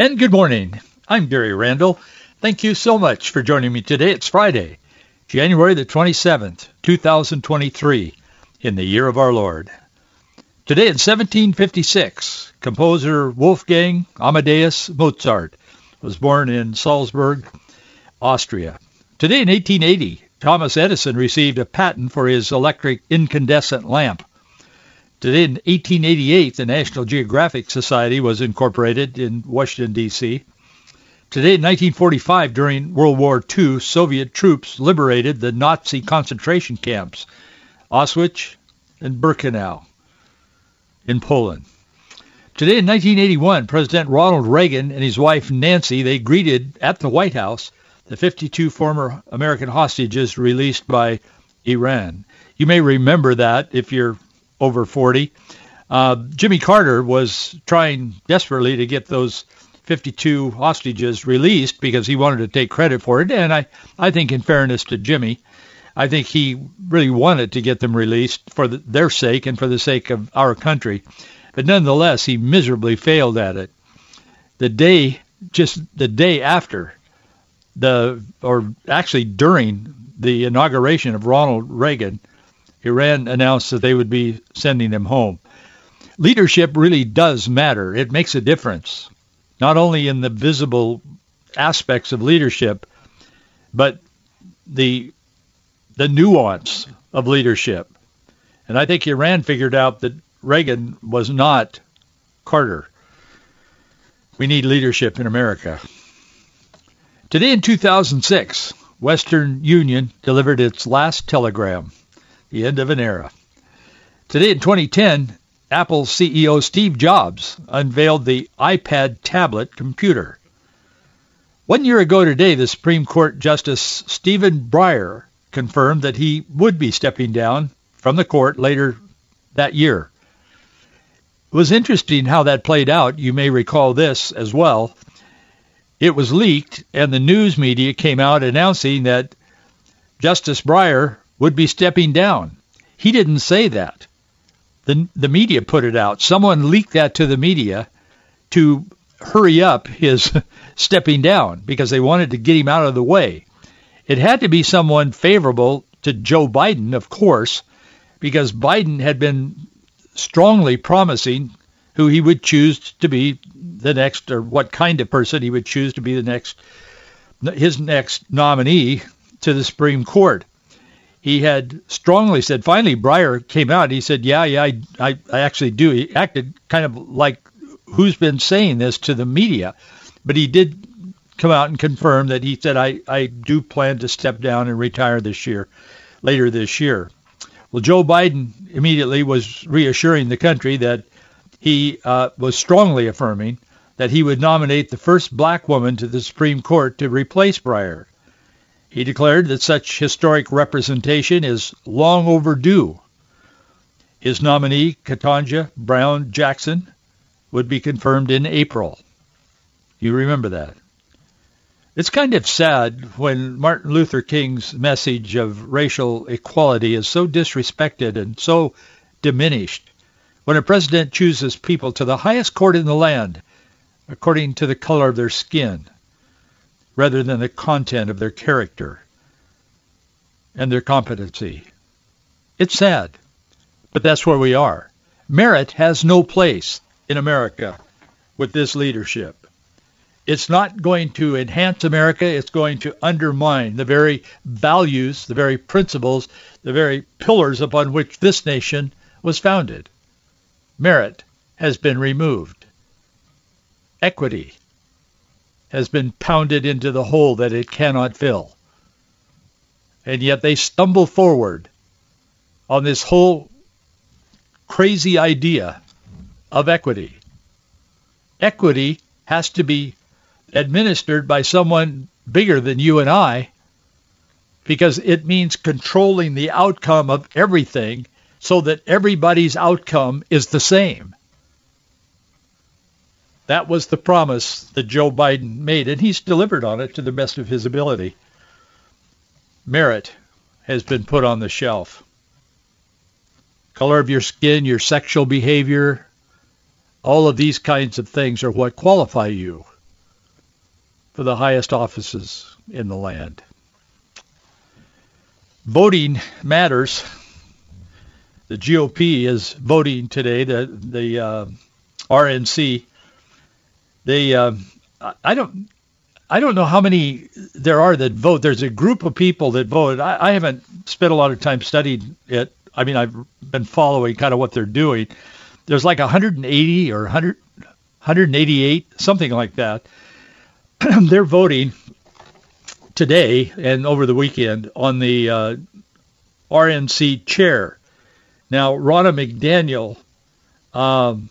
And good morning. I'm Gary Randall. Thank you so much for joining me today. It's Friday, January the 27th, 2023, in the year of our Lord. Today in 1756, composer Wolfgang Amadeus Mozart was born in Salzburg, Austria. Today in 1880, Thomas Edison received a patent for his electric incandescent lamp. Today in 1888, the National Geographic Society was incorporated in Washington, D.C. Today in 1945, during World War II, Soviet troops liberated the Nazi concentration camps, Auschwitz and Birkenau in Poland. Today in 1981, President Ronald Reagan and his wife Nancy, they greeted at the White House the 52 former American hostages released by Iran. You may remember that if you're over 40. Uh, Jimmy Carter was trying desperately to get those 52 hostages released because he wanted to take credit for it. And I, I think in fairness to Jimmy, I think he really wanted to get them released for the, their sake and for the sake of our country. But nonetheless, he miserably failed at it. The day, just the day after the, or actually during the inauguration of Ronald Reagan, Iran announced that they would be sending them home. Leadership really does matter. It makes a difference, not only in the visible aspects of leadership, but the the nuance of leadership. And I think Iran figured out that Reagan was not Carter. We need leadership in America. Today in 2006, Western Union delivered its last telegram the end of an era. Today in 2010, Apple CEO Steve Jobs unveiled the iPad tablet computer. One year ago today, the Supreme Court Justice Stephen Breyer confirmed that he would be stepping down from the court later that year. It was interesting how that played out. You may recall this as well. It was leaked, and the news media came out announcing that Justice Breyer would be stepping down. He didn't say that. The, the media put it out. Someone leaked that to the media to hurry up his stepping down because they wanted to get him out of the way. It had to be someone favorable to Joe Biden, of course, because Biden had been strongly promising who he would choose to be the next, or what kind of person he would choose to be the next, his next nominee to the Supreme Court he had strongly said, finally Breyer came out. He said, yeah, yeah, I, I, I actually do. He acted kind of like who's been saying this to the media. But he did come out and confirm that he said, I, I do plan to step down and retire this year, later this year. Well, Joe Biden immediately was reassuring the country that he uh, was strongly affirming that he would nominate the first black woman to the Supreme Court to replace Breyer. He declared that such historic representation is long overdue. His nominee, Ketanji Brown Jackson, would be confirmed in April. You remember that. It's kind of sad when Martin Luther King's message of racial equality is so disrespected and so diminished when a president chooses people to the highest court in the land according to the color of their skin rather than the content of their character and their competency. It's sad, but that's where we are. Merit has no place in America with this leadership. It's not going to enhance America. It's going to undermine the very values, the very principles, the very pillars upon which this nation was founded. Merit has been removed. Equity has been pounded into the hole that it cannot fill. And yet they stumble forward on this whole crazy idea of equity. Equity has to be administered by someone bigger than you and I because it means controlling the outcome of everything so that everybody's outcome is the same. That was the promise that Joe Biden made, and he's delivered on it to the best of his ability. Merit has been put on the shelf. Color of your skin, your sexual behavior, all of these kinds of things are what qualify you for the highest offices in the land. Voting matters. The GOP is voting today. The the uh, RNC they, uh, I don't, I don't know how many there are that vote. There's a group of people that vote. I, I haven't spent a lot of time studying it. I mean, I've been following kind of what they're doing. There's like 180 or 100, 188, something like that. they're voting today and over the weekend on the uh, RNC chair. Now, Ronna McDaniel um,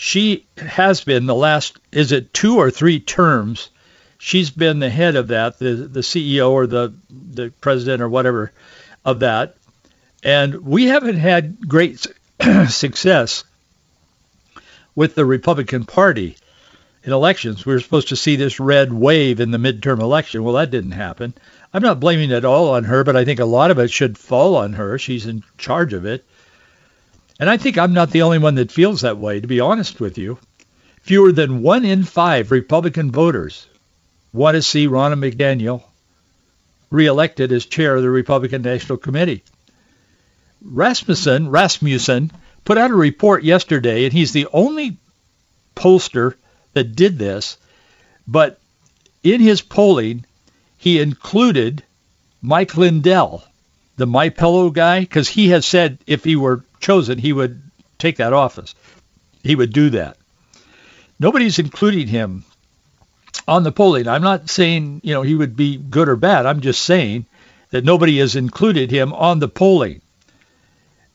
she has been the last, is it two or three terms? She's been the head of that, the, the CEO or the, the president or whatever of that. And we haven't had great success with the Republican Party in elections. We were supposed to see this red wave in the midterm election. Well, that didn't happen. I'm not blaming it all on her, but I think a lot of it should fall on her. She's in charge of it. And I think I'm not the only one that feels that way, to be honest with you. Fewer than one in five Republican voters want to see Ronna McDaniel reelected as chair of the Republican National Committee. Rasmussen, Rasmussen put out a report yesterday, and he's the only pollster that did this, but in his polling, he included Mike Lindell, the My Pillow guy, because he has said if he were chosen, he would take that office. He would do that. Nobody's including him on the polling. I'm not saying, you know, he would be good or bad. I'm just saying that nobody has included him on the polling.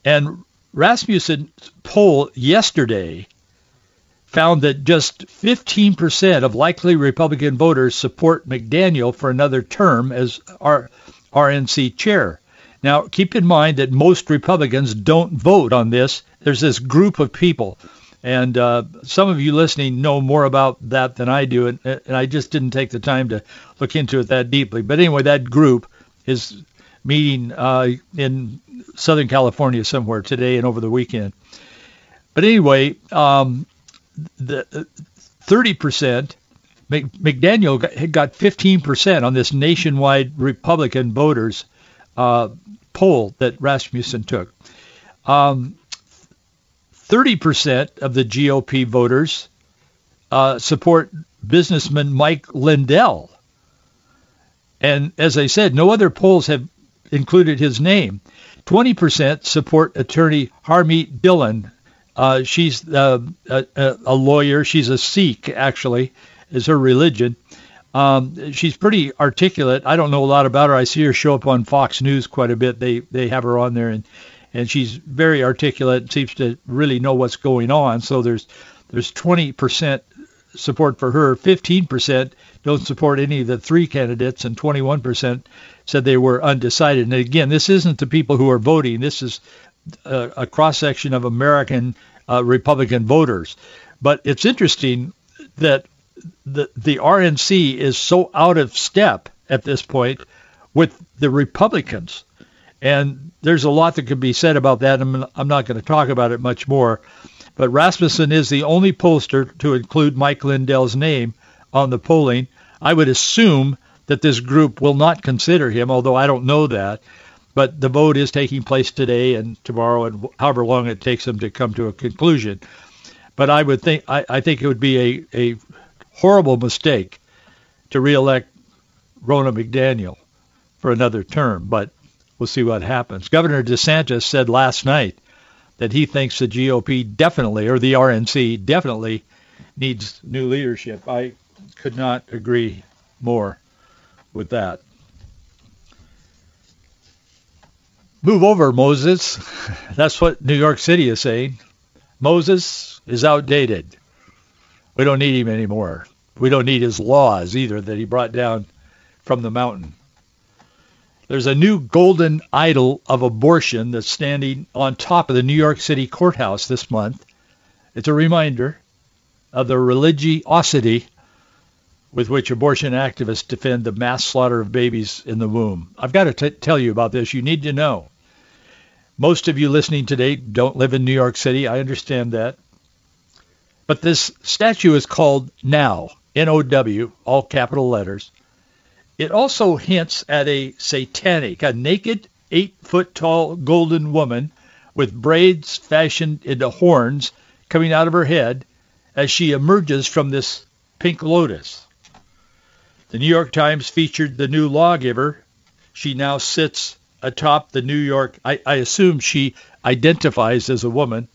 And Rasmussen's poll yesterday found that just 15% of likely Republican voters support McDaniel for another term as RNC chair. Now, keep in mind that most Republicans don't vote on this. There's this group of people, and uh, some of you listening know more about that than I do, and, and I just didn't take the time to look into it that deeply. But anyway, that group is meeting uh, in Southern California somewhere today and over the weekend. But anyway, um, the 30%, McDaniel got 15% on this nationwide Republican voters uh, poll that Rasmussen took. Um, 30% of the GOP voters uh, support businessman Mike Lindell. And as I said, no other polls have included his name. 20% support attorney Harmeet Dhillon. Uh, she's uh, a, a, lawyer. She's a Sikh, actually, is her religion. Um, she's pretty articulate. I don't know a lot about her. I see her show up on Fox News quite a bit. They they have her on there, and and she's very articulate. Seems to really know what's going on. So there's there's 20% support for her. 15% don't support any of the three candidates, and 21% said they were undecided. And again, this isn't the people who are voting. This is a, a cross section of American uh, Republican voters. But it's interesting that the the RNC is so out of step at this point with the Republicans. And there's a lot that could be said about that. I'm, I'm not going to talk about it much more. But Rasmussen is the only pollster to include Mike Lindell's name on the polling. I would assume that this group will not consider him, although I don't know that. But the vote is taking place today and tomorrow and however long it takes them to come to a conclusion. But I would think I, I think it would be a, a horrible mistake to reelect Ronna McDaniel for another term, but we'll see what happens. Governor DeSantis said last night that he thinks the GOP definitely, or the RNC definitely, needs new leadership. I could not agree more with that. Move over, Moses. That's what New York City is saying. Moses is outdated. We don't need him anymore. We don't need his laws either that he brought down from the mountain. There's a new golden idol of abortion that's standing on top of the New York City courthouse this month. It's a reminder of the religiosity with which abortion activists defend the mass slaughter of babies in the womb. I've got to t- tell you about this. You need to know. Most of you listening today don't live in New York City. I understand that. But this statue is called Now, N-O-W, all capital letters. It also hints at a satanic, a naked, eight-foot-tall golden woman with braids fashioned into horns coming out of her head as she emerges from this pink lotus. The New York Times featured the new lawgiver. She now sits atop the New York. I, I assume she identifies as a woman.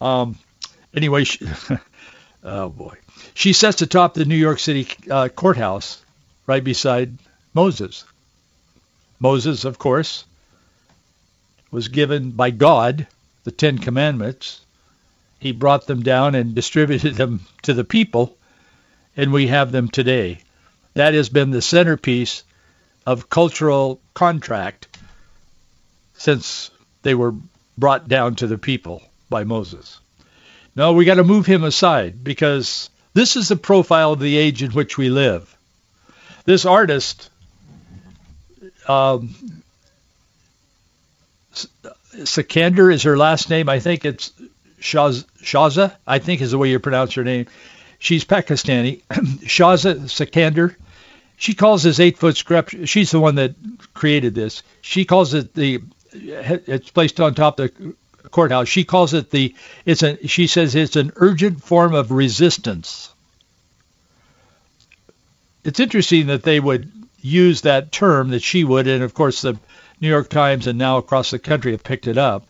Um, anyway, she, oh boy, she sits atop the New York City uh, courthouse, right beside Moses. Moses, of course, was given by God the Ten Commandments. He brought them down and distributed them to the people, and we have them today. That has been the centerpiece of cultural contract since they were brought down to the people by Moses. No, we got to move him aside because this is the profile of the age in which we live. This artist, um, Sikander is her last name. I think it's Shaz, Shaza, I think is the way you pronounce her name. She's Pakistani. Shaza Sikander. She calls this eight foot sculpture. She's the one that created this. She calls it the. It's placed on top of the courthouse. She calls it the. It's a. She says it's an urgent form of resistance. It's interesting that they would use that term that she would, and of course the New York Times and now across the country have picked it up.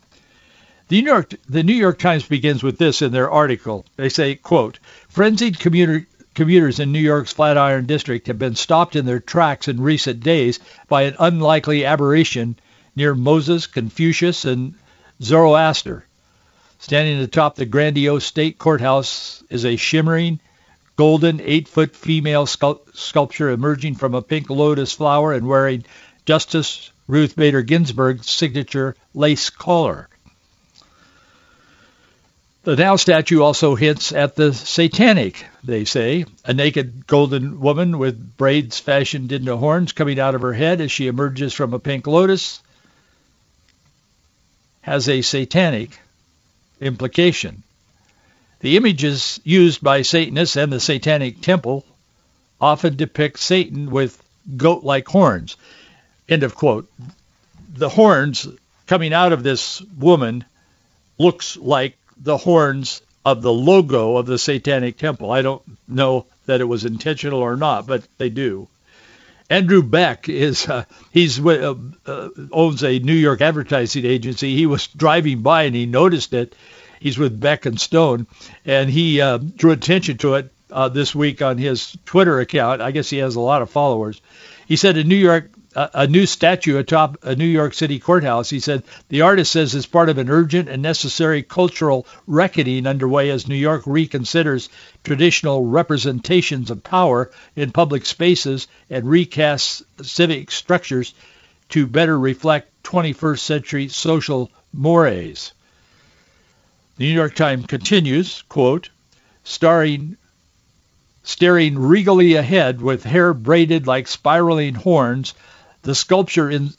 The New York, the New York Times begins with this in their article. They say, quote, frenzied commuter, commuters in New York's Flatiron District have been stopped in their tracks in recent days by an unlikely aberration near Moses, Confucius, and Zoroaster. Standing atop the grandiose state courthouse is a shimmering, golden, eight-foot female sculpture emerging from a pink lotus flower and wearing Justice Ruth Bader Ginsburg's signature lace collar. The Now statue also hints at the satanic, they say. A naked golden woman with braids fashioned into horns coming out of her head as she emerges from a pink lotus has a satanic implication. The images used by Satanists and the Satanic Temple often depict Satan with goat-like horns. End of quote. The horns coming out of this woman looks like the horns of the logo of the Satanic Temple. I don't know that it was intentional or not, but they do. Andrew Beck is uh, he's uh, uh, owns a New York advertising agency. He was driving by and he noticed it. He's with Beck and Stone, and he uh, drew attention to it uh, this week on his Twitter account. I guess he has a lot of followers. He said in New York a, new statue atop a New York City courthouse. He said the artist says it's part of an urgent and necessary cultural reckoning underway as New York reconsiders traditional representations of power in public spaces and recasts civic structures to better reflect 21st century social mores. The New York Times continues, quote, starring staring regally ahead with hair braided like spiraling horns, the sculpture in,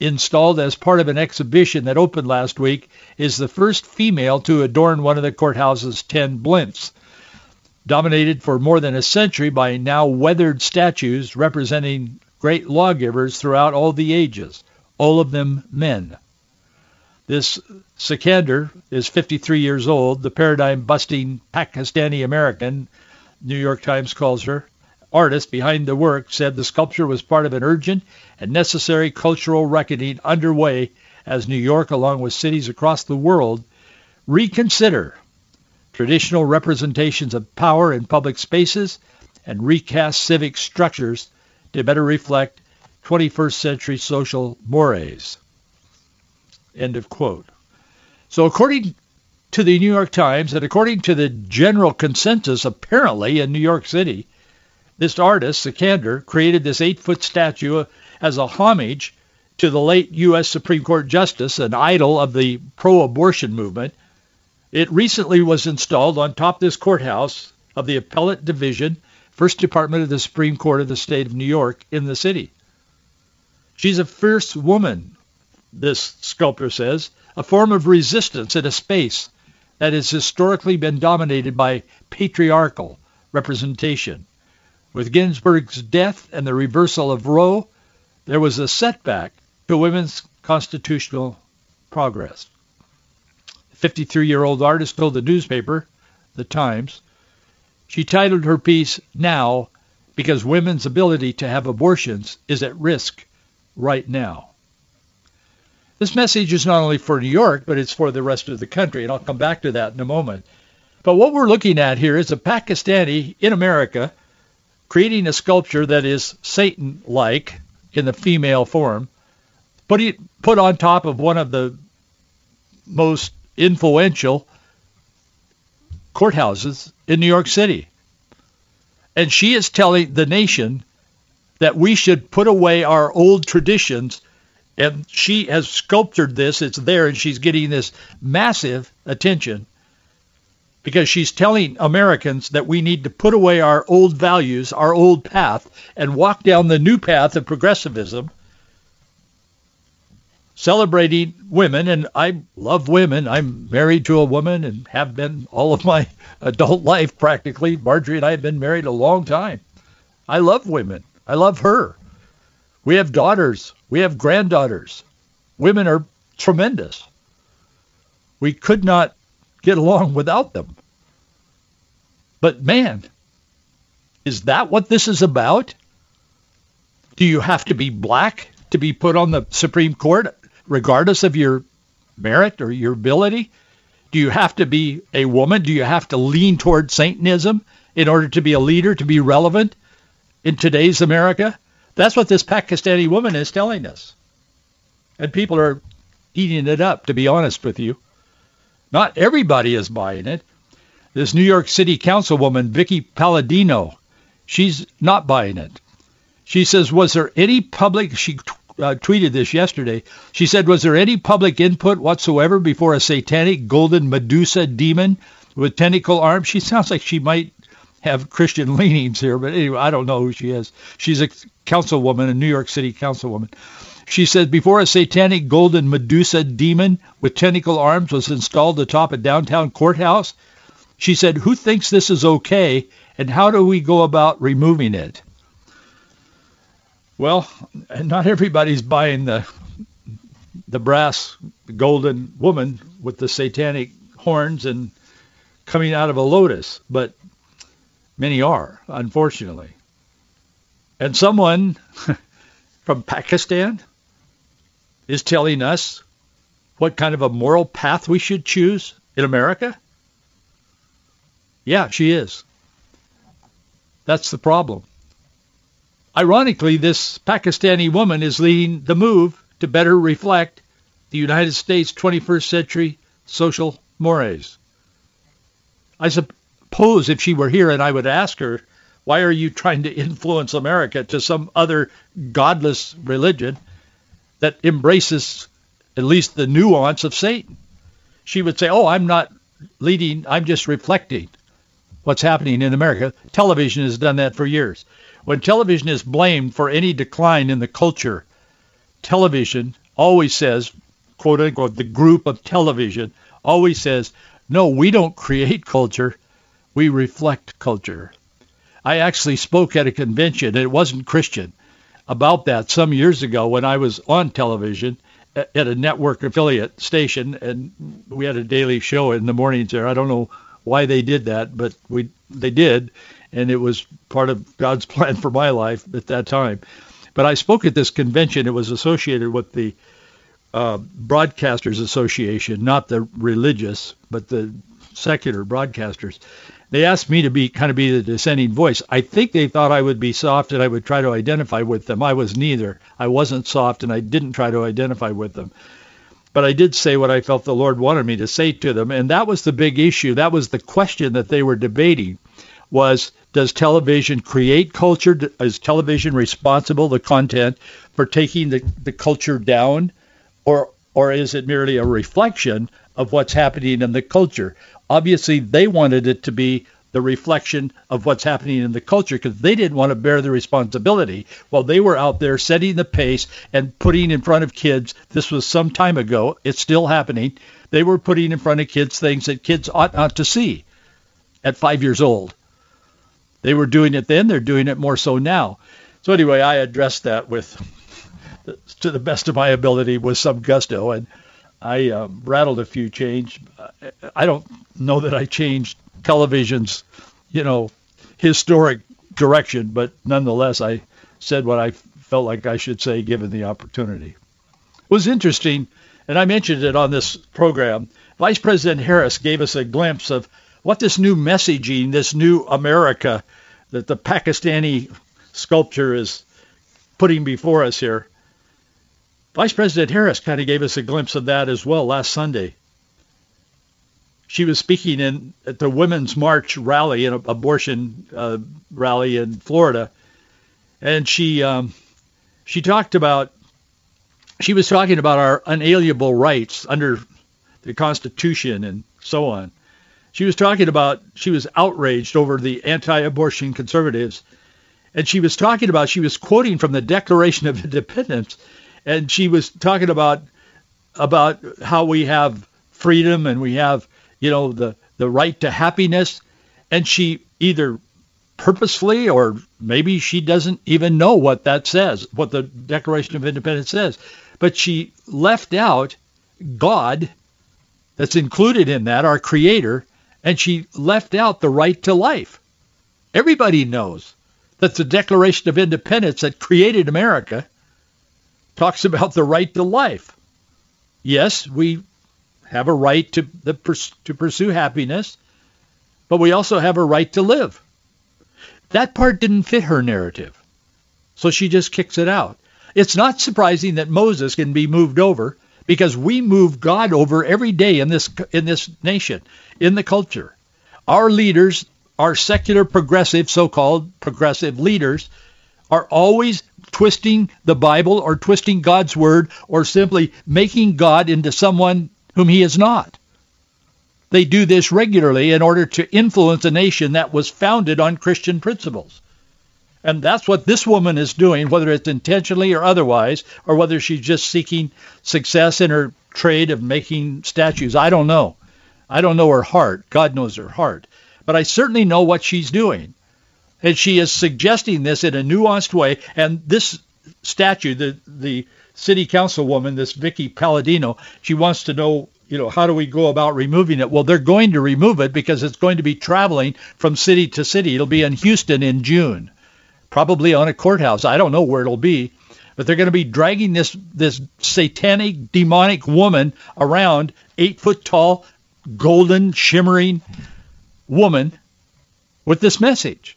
installed as part of an exhibition that opened last week is the first female to adorn one of the courthouse's 10 plinths. Dominated for more than a century by now weathered statues representing great lawgivers throughout all the ages, all of them men. This Sikander is 53 years old, the paradigm-busting Pakistani American, New York Times calls her, artist behind the work said the sculpture was part of an urgent and necessary cultural reckoning underway as New York, along with cities across the world, reconsider traditional representations of power in public spaces and recast civic structures to better reflect 21st century social mores. End of quote. So according to the New York Times and according to the general consensus apparently in New York City, this artist, Sikander, created this eight-foot statue as a homage to the late U.S. Supreme Court Justice, an idol of the pro-abortion movement. It recently was installed on top of this courthouse of the Appellate Division, First Department of the Supreme Court of the State of New York in the city. She's a fierce woman, this sculptor says, a form of resistance in a space that has historically been dominated by patriarchal representation. With Ginsburg's death and the reversal of Roe, there was a setback to women's constitutional progress. The 53-year-old artist told the newspaper, The Times, she titled her piece, Now, because women's ability to have abortions is at risk right now. This message is not only for New York, but it's for the rest of the country, and I'll come back to that in a moment. But what we're looking at here is a Pakistani in America creating a sculpture that is Satan-like in the female form, put it put on top of one of the most influential courthouses in New York City. And she is telling the nation that we should put away our old traditions. And she has sculptured this. It's there, and she's getting this massive attention because she's telling Americans that we need to put away our old values, our old path, and walk down the new path of progressivism, celebrating women. And I love women. I'm married to a woman and have been all of my adult life practically. Marjorie and I have been married a long time. I love women. I love her. We have daughters. We have granddaughters. Women are tremendous. We could not get along without them. But man, is that what this is about? Do you have to be black to be put on the Supreme Court, regardless of your merit or your ability? Do you have to be a woman? Do you have to lean toward Satanism in order to be a leader, to be relevant in today's America? That's what this Pakistani woman is telling us. And people are eating it up, to be honest with you. Not everybody is buying it. This New York City Councilwoman, Vickie Paladino, she's not buying it. She says, was there any public, she uh, tweeted this yesterday, she said, was there any public input whatsoever before a satanic golden Medusa demon with tentacle arms? She sounds like she might have Christian leanings here, but anyway, I don't know who she is. She's a councilwoman, a New York City councilwoman. She said before a satanic golden Medusa demon with tentacle arms was installed atop a downtown courthouse, she said, who thinks this is okay and how do we go about removing it? Well, not everybody's buying the the brass golden woman with the satanic horns and coming out of a lotus, but many are, unfortunately. And someone from Pakistan is telling us what kind of a moral path we should choose in America? Yeah, she is. That's the problem. Ironically, this Pakistani woman is leading the move to better reflect the United States 21st century social mores. I suppose if she were here and I would ask her, why are you trying to influence America to some other godless religion? That embraces at least the nuance of Satan. She would say, oh, I'm not leading, I'm just reflecting what's happening in America. Television has done that for years. When television is blamed for any decline in the culture, television always says, quote unquote, the group of television always says, no, we don't create culture, we reflect culture. I actually spoke at a convention, and it wasn't Christian about that some years ago when I was on television at a network affiliate station, and we had a daily show in the mornings there. I don't know why they did that, but we they did, and it was part of God's plan for my life at that time. But I spoke at this convention. It was associated with the uh, Broadcasters Association, not the religious, but the secular broadcasters they asked me to be kind of be the dissenting voice. I think they thought I would be soft and I would try to identify with them. I was neither. I wasn't soft and I didn't try to identify with them. But I did say what I felt the Lord wanted me to say to them, and that was the big issue. That was the question that they were debating. was does television create culture? Is television responsible, the content, for taking the, the culture down? Or, or is it merely a reflection of what's happening in the culture? Obviously, they wanted it to be the reflection of what's happening in the culture because they didn't want to bear the responsibility while they were out there setting the pace and putting in front of kids. This was some time ago. It's still happening. They were putting in front of kids things that kids ought not to see at five years old. They were doing it then. They're doing it more so now. So anyway, I addressed that with, to the best of my ability, with some gusto, and I um, rattled a few change. I don't know that I changed television's, you know, historic direction, but nonetheless, I said what I felt like I should say given the opportunity. It was interesting, and I mentioned it on this program. Vice President Harris gave us a glimpse of what this new messaging, this new America that the Pakistani sculpture is putting before us here. Vice President Harris kind of gave us a glimpse of that as well last Sunday. She was speaking in at the Women's March rally, an abortion uh, rally in Florida, and she um, she talked about she was talking about our unalienable rights under the Constitution and so on. She was talking about she was outraged over the anti-abortion conservatives, and she was talking about she was quoting from the Declaration of Independence, and she was talking about about how we have freedom and we have you know, the, the right to happiness. And she either purposefully or maybe she doesn't even know what that says, what the Declaration of Independence says. But she left out God that's included in that, our creator, and she left out the right to life. Everybody knows that the Declaration of Independence that created America talks about the right to life. Yes, we have a right to, the, to pursue happiness, but we also have a right to live. That part didn't fit her narrative, so she just kicks it out. It's not surprising that Moses can be moved over because we move God over every day in this in this nation, in the culture. Our leaders, our secular progressive, so-called progressive leaders, are always twisting the Bible or twisting God's word or simply making God into someone whom he is not. They do this regularly in order to influence a nation that was founded on Christian principles. And that's what this woman is doing, whether it's intentionally or otherwise, or whether she's just seeking success in her trade of making statues. I don't know. I don't know her heart. God knows her heart. But I certainly know what she's doing. And she is suggesting this in a nuanced way. And this statue, the, the city councilwoman, this Vickie Paladino, she wants to know, you know, how do we go about removing it? Well, they're going to remove it because it's going to be traveling from city to city. It'll be in Houston in June, probably on a courthouse. I don't know where it'll be, but they're going to be dragging this this satanic, demonic woman around, eight foot tall, golden, shimmering woman with this message,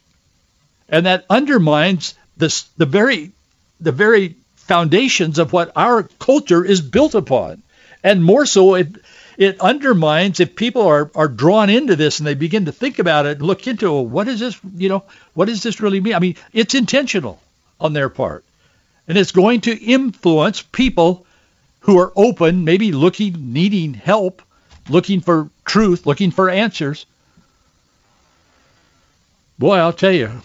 and that undermines this the very the very foundations of what our culture is built upon. And more so, it it undermines if people are, are drawn into this and they begin to think about it look into well, what is this, you know, what does this really mean? I mean, it's intentional on their part. And it's going to influence people who are open, maybe looking, needing help, looking for truth, looking for answers. Boy, I'll tell you,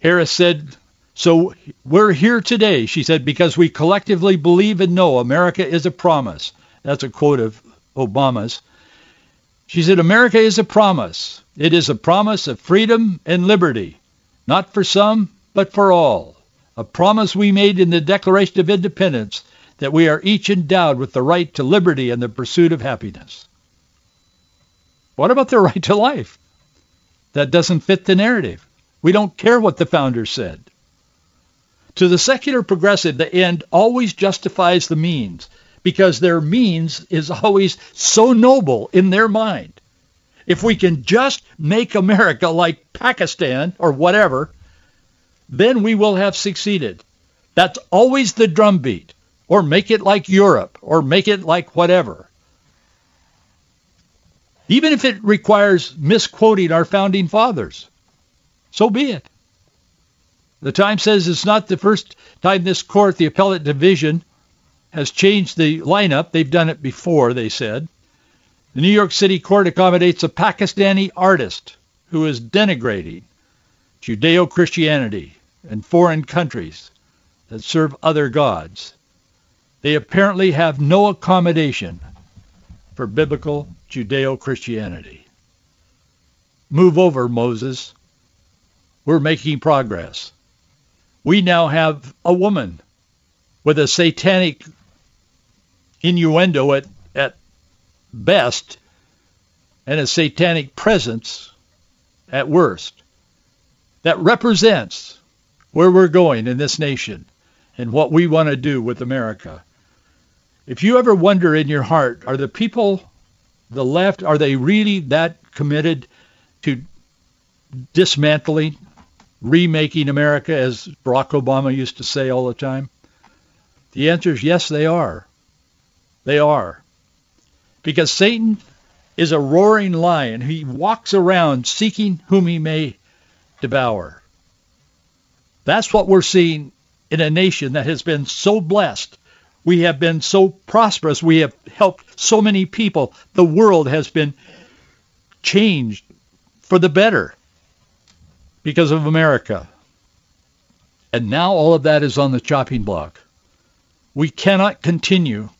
Harris said so we're here today, she said, because we collectively believe and know America is a promise. That's a quote of Obama's. She said, America is a promise. It is a promise of freedom and liberty, not for some, but for all. A promise we made in the Declaration of Independence that we are each endowed with the right to liberty and the pursuit of happiness. What about the right to life? That doesn't fit the narrative. We don't care what the founders said. To the secular progressive, the end always justifies the means because their means is always so noble in their mind. If we can just make America like Pakistan or whatever, then we will have succeeded. That's always the drumbeat. Or make it like Europe, or make it like whatever. even if it requires misquoting our founding fathers. So be it. The Times says it's not the first time this court, the appellate division, has changed the lineup. They've done it before, they said. The New York City court accommodates a Pakistani artist who is denigrating Judeo-Christianity and foreign countries that serve other gods. They apparently have no accommodation for biblical Judeo-Christianity. Move over, Moses. We're making progress. We now have a woman with a satanic innuendo at, at best and a satanic presence at worst that represents where we're going in this nation and what we want to do with America. If you ever wonder in your heart, are the people, the left, are they really that committed to dismantling, remaking America, as Barack Obama used to say all the time? The answer is yes, they are. They are. Because Satan is a roaring lion. He walks around seeking whom he may devour. That's what we're seeing in a nation that has been so blessed we have been so prosperous. We have helped so many people. The world has been changed for the better because of America. And now all of that is on the chopping block. We cannot continue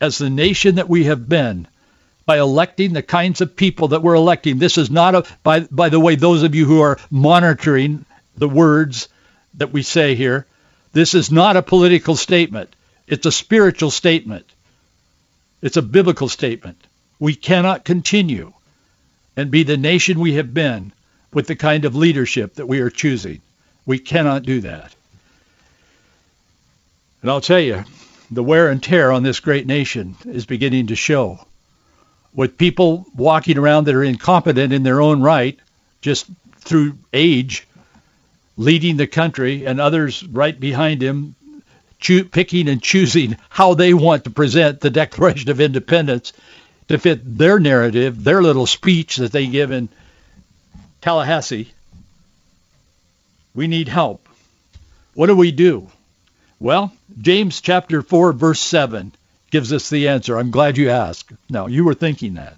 as the nation that we have been by electing the kinds of people that we're electing. This is not a, by, by the way, those of you who are monitoring the words that we say here, this is not a political statement. It's a spiritual statement. It's a biblical statement. We cannot continue and be the nation we have been with the kind of leadership that we are choosing. We cannot do that. And I'll tell you, the wear and tear on this great nation is beginning to show. With people walking around that are incompetent in their own right, just through age, leading the country, and others right behind him picking and choosing how they want to present the Declaration of Independence to fit their narrative, their little speech that they give in Tallahassee. We need help. What do we do? Well, James chapter 4 verse 7 gives us the answer. I'm glad you asked. Now, you were thinking that.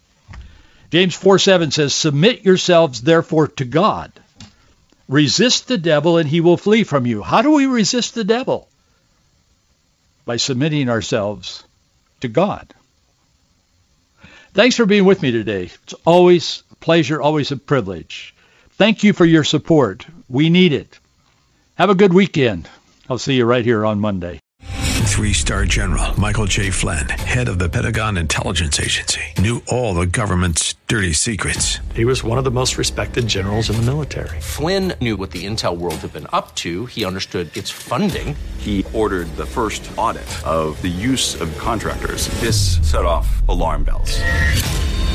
James 4 7 says, Submit yourselves therefore to God. Resist the devil and he will flee from you. How do we resist the devil? by submitting ourselves to God. Thanks for being with me today. It's always a pleasure, always a privilege. Thank you for your support. We need it. Have a good weekend. I'll see you right here on Monday. Three star general Michael J. Flynn, head of the Pentagon Intelligence Agency, knew all the government's dirty secrets. He was one of the most respected generals in the military. Flynn knew what the intel world had been up to, he understood its funding. He ordered the first audit of the use of contractors. This set off alarm bells.